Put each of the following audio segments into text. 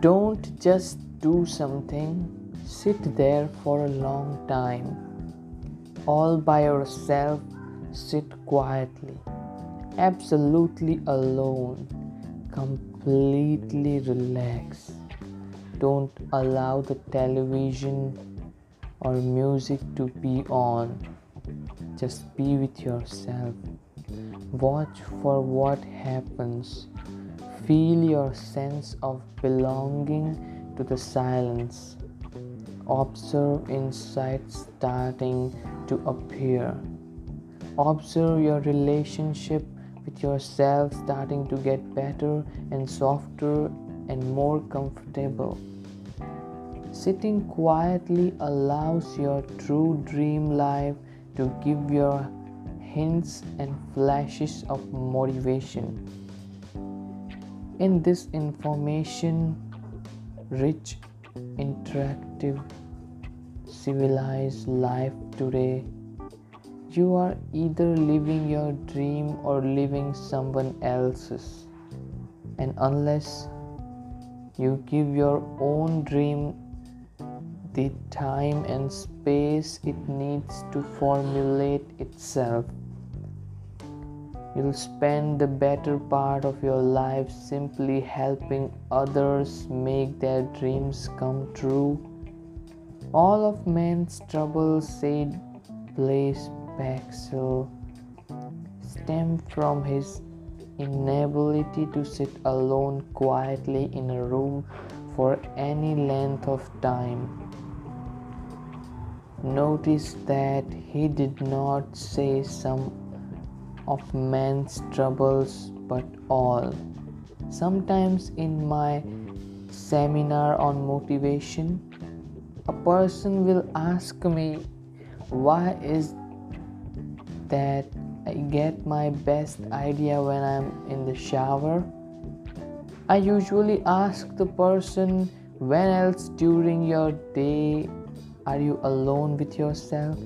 Don't just do something, sit there for a long time. All by yourself, sit quietly, absolutely alone, completely relax. Don't allow the television or music to be on. Just be with yourself. Watch for what happens. Feel your sense of belonging to the silence. Observe insights starting to appear. Observe your relationship with yourself starting to get better and softer and more comfortable. Sitting quietly allows your true dream life to give your hints and flashes of motivation. In this information rich, interactive, civilized life today, you are either living your dream or living someone else's. And unless you give your own dream the time and space it needs to formulate itself. You'll spend the better part of your life simply helping others make their dreams come true. All of man's troubles, said Blaise Pascal, stem from his inability to sit alone quietly in a room for any length of time. Notice that he did not say some of man's troubles but all. Sometimes in my seminar on motivation, a person will ask me, Why is that I get my best idea when I'm in the shower? I usually ask the person, When else during your day are you alone with yourself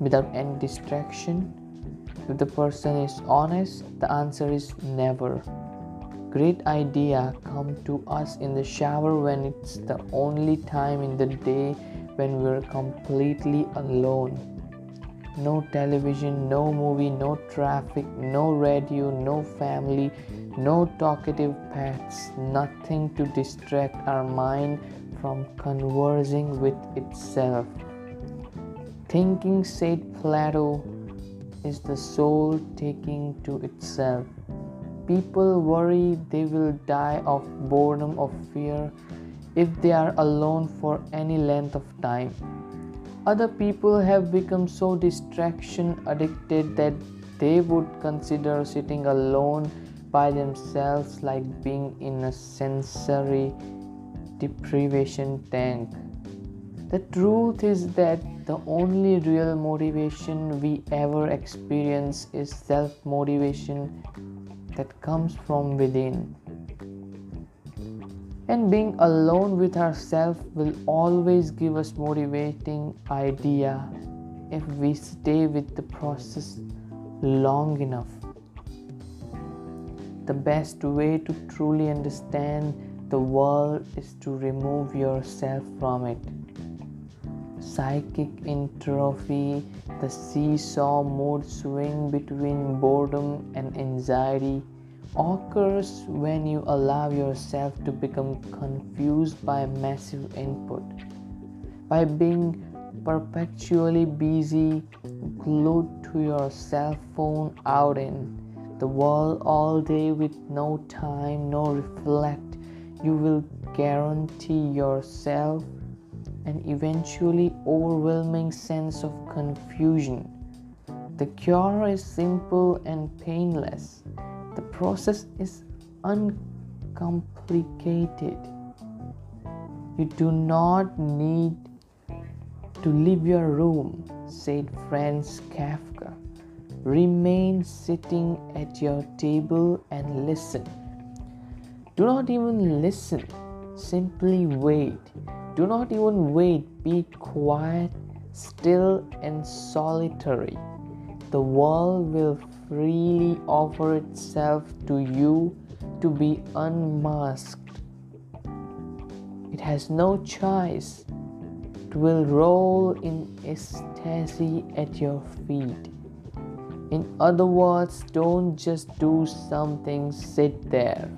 without any distraction? If the person is honest, the answer is never. Great idea come to us in the shower when it's the only time in the day when we're completely alone. No television, no movie, no traffic, no radio, no family, no talkative pets, nothing to distract our mind from conversing with itself. Thinking, said Plato, is the soul taking to itself. People worry they will die of boredom or fear if they are alone for any length of time. Other people have become so distraction addicted that they would consider sitting alone by themselves like being in a sensory deprivation tank. The truth is that the only real motivation we ever experience is self motivation that comes from within. And being alone with ourselves will always give us motivating idea if we stay with the process long enough. The best way to truly understand the world is to remove yourself from it. Psychic entropy, the seesaw mood swing between boredom and anxiety, occurs when you allow yourself to become confused by massive input. By being perpetually busy, glued to your cell phone out in the world all day with no time, no reflect you will guarantee yourself an eventually overwhelming sense of confusion. The cure is simple and painless. The process is uncomplicated. You do not need to leave your room, said Franz Kafka. Remain sitting at your table and listen. Do not even listen, simply wait. Do not even wait, be quiet, still, and solitary. The world will freely offer itself to you to be unmasked. It has no choice. It will roll in ecstasy at your feet. In other words, don't just do something, sit there.